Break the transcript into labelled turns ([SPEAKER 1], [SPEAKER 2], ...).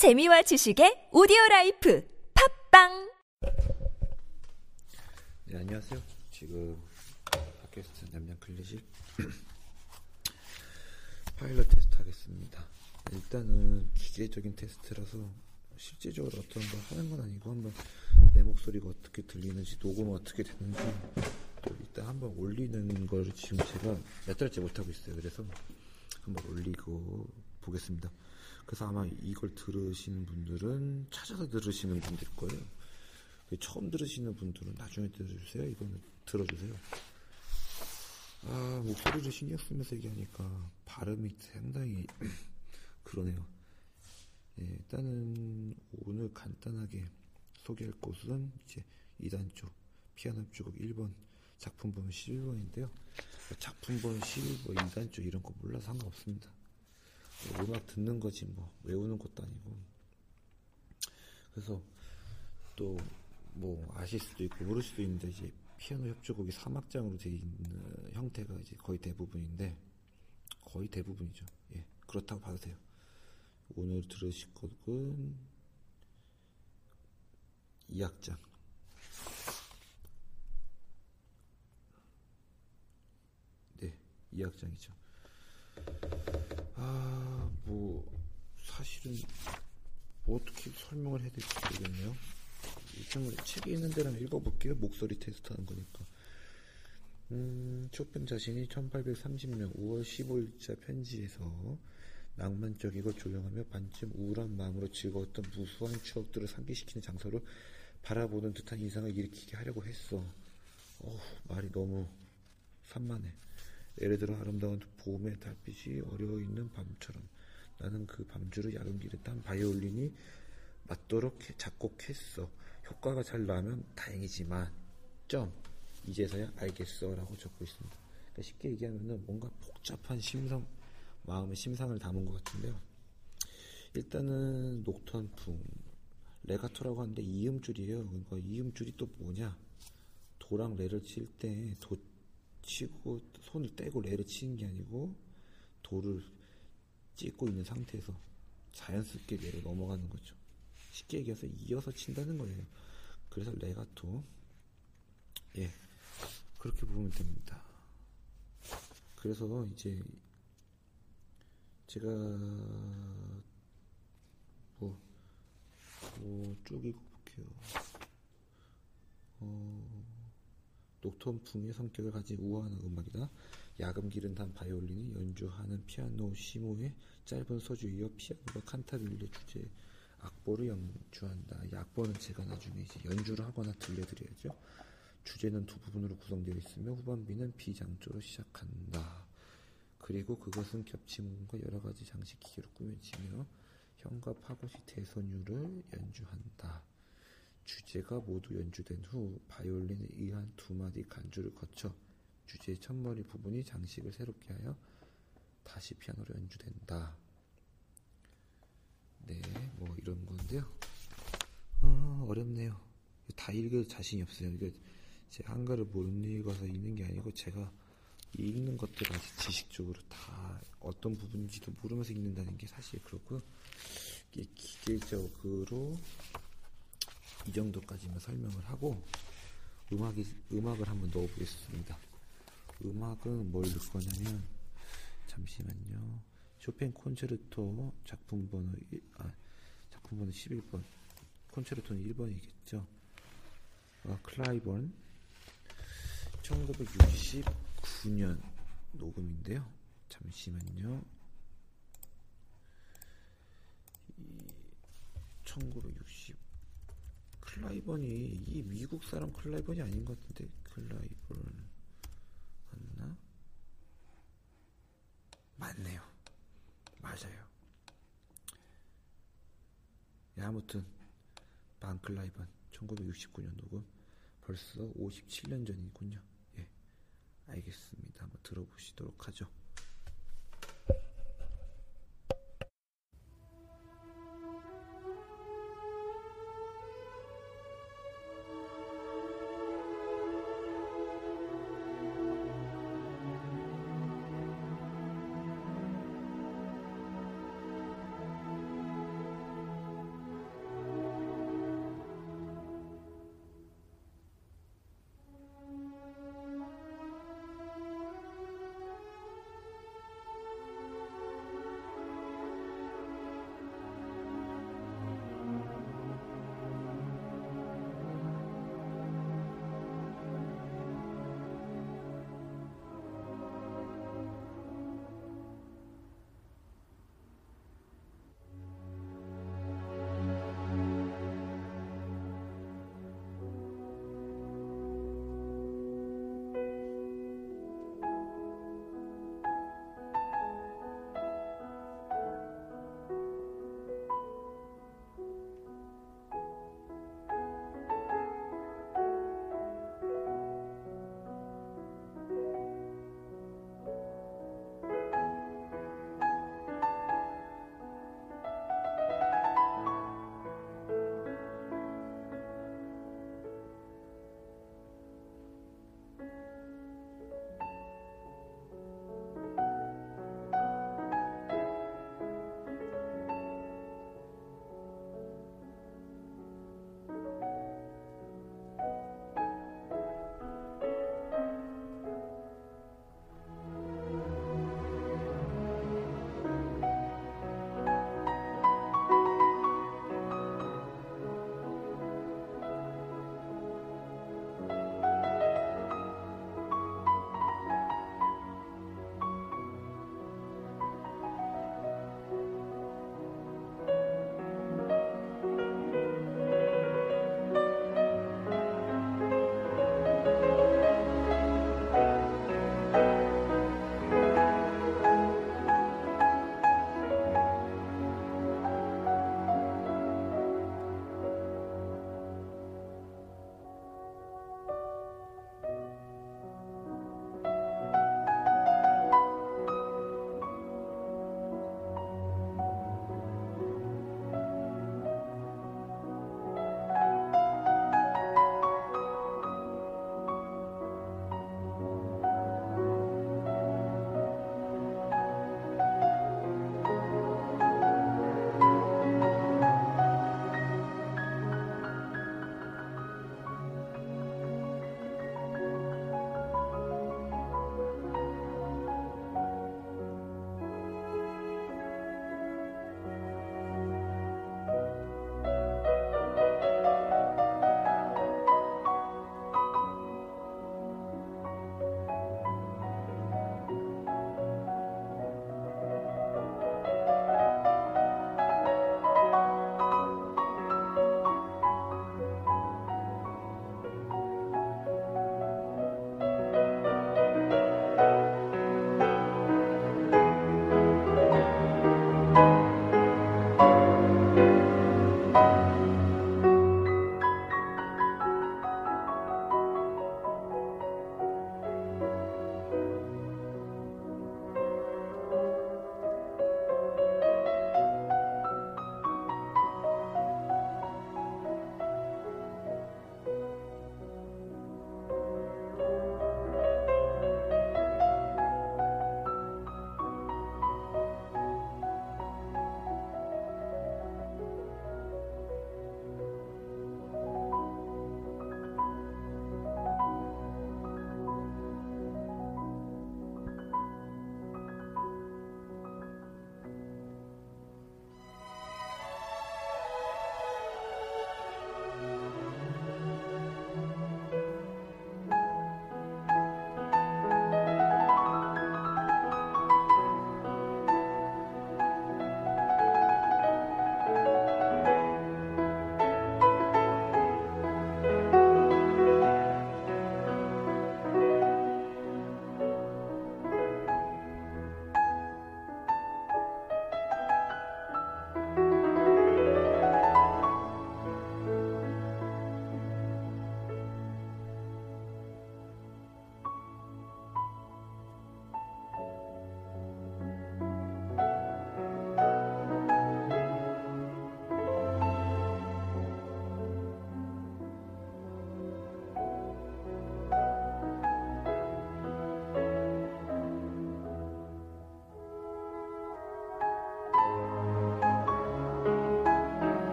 [SPEAKER 1] 재미와 지식의 오디오 life 팟빵
[SPEAKER 2] 네, 안녕하세요. 지금 팟캐스트 냠냠 클래식 파일럿 테스트 하겠습니다. 일단은 기계적인 테스트라서 실제적으로 어떤 걸 하는 건 아니고 한번 내 목소리가 어떻게 들리는지 녹음 어떻게 됐는지 또 일단 한번 올리는 걸 지금 제가 몇 달째 못 하고 있어요. 그래서 보겠습니다. 그래서 아마 이걸 들으시는 분들은 찾아서 들으시는 분들일 거예요. 처음 들으시는 분들은 나중에 들어주세요. 이거는 들어주세요. 아, 목소리를 신경 쓰면서 얘기하니까 발음이 상당히 그러네요. 예, 일단은 오늘 간단하게 소개할 곳은 이제 2단 쪽 피아노 주곡 1번 작품 번호 11번인데요. 작품 번호 11번 2단 쪽 이런 거 몰라서 상관없습니다. 음악 듣는 거지 뭐 외우는 것도 아니고 그래서 또 뭐 아실 수도 있고 모를 수도 있는데 이제 피아노 협주곡이 3악장으로 되어 있는 형태가 이제 거의 대부분인데 거의 대부분이죠. 예, 그렇다고 봐도 돼요. 오늘 들으실 곡은 2악장 네, 2악장이죠. 아, 뭐, 사실은, 뭐 어떻게 설명을 해야 될지 모르겠네요. 일단 책에 있는 데랑 읽어볼게요. 목소리 테스트 하는 거니까. 음, 쇼팽 자신이 1830년 5월 15일자 편지에서 낭만적이고 조용하며 반쯤 우울한 마음으로 즐거웠던 무수한 추억들을 상기시키는 장소를 바라보는 듯한 인상을 일으키게 하려고 했어. 어 말이 너무 산만해. 예를 들어 아름다운 봄의 달빛이 어려워 있는 밤처럼 나는 그 밤주를 야근길에 딴 바이올린이 맞도록 작곡했어. 효과가 잘 나면 다행이지만 점 이제서야 알겠어 라고 적고 있습니다. 그러니까 쉽게 얘기하면 뭔가 복잡한 심성 마음의 심상을 담은 것 같은데요. 일단은 녹턴풍 레가토라고 하는데 이음줄이에요. 그러니까 이음줄이 또 뭐냐? 도랑 레를 칠 때 도 치고 손을 떼고 레를 치는 게 아니고 도를 찍고 있는 상태에서 자연스럽게 레를 넘어가는 거죠. 쉽게 얘기해서 이어서 친다는 거예요. 그래서 레가토 예 그렇게 보면 됩니다. 그래서 이제 제가 뭐, 뭐쭉 읽어볼게요. 어, 녹톤풍의 성격을 가진 우아한 음악이다. 야금 기른 단 바이올린이 연주하는 피아노 시모의 짧은 소주 이어 피아노가 칸타빌레 주제 악보를 연주한다. 이 악보는 제가 나중에 이제 연주를 하거나 들려드려야죠. 주제는 두 부분으로 구성되어 있으며 후반비는 비장조로 시작한다. 그리고 그것은 겹침과 여러 가지 장식 기계로 꾸며지며 현과 파고시 대선율을 연주한다. 주제가 모두 연주된 후 바이올린에 의한 두 마디 간주를 거쳐 주제의 첫머리 부분이 장식을 새롭게 하여 다시 피아노로 연주된다. 네, 뭐 이런 건데요. 어, 어렵네요. 다 읽을 자신이 없어요. 이게 제 한글을 못 읽어서 읽는 게 아니고 제가 읽는 것들 아직 지식적으로 다 어떤 부분인지도 모르면서 읽는다는 게 사실 그렇고 이게 기계적으로 이 정도까지만 설명을 하고 음악이 음악을 한번 넣어보겠습니다. 음악은 뭘 넣을 거냐면 잠시만요. 쇼팽 콘체르토 작품 번호 1, 아, 작품 번호 11번 콘체르토는 1번이겠죠. 아, 클라이번 1969년 녹음인데요. 잠시만요. 1960 클라이번이 이 미국 사람 클라이번이 아닌 것 같은데 클라이번 맞나? 맞네요. 맞아요. 예, 아무튼 반클라이번 1969년 녹음 벌써 57년 전이군요. 예, 알겠습니다. 한번 들어보시도록 하죠.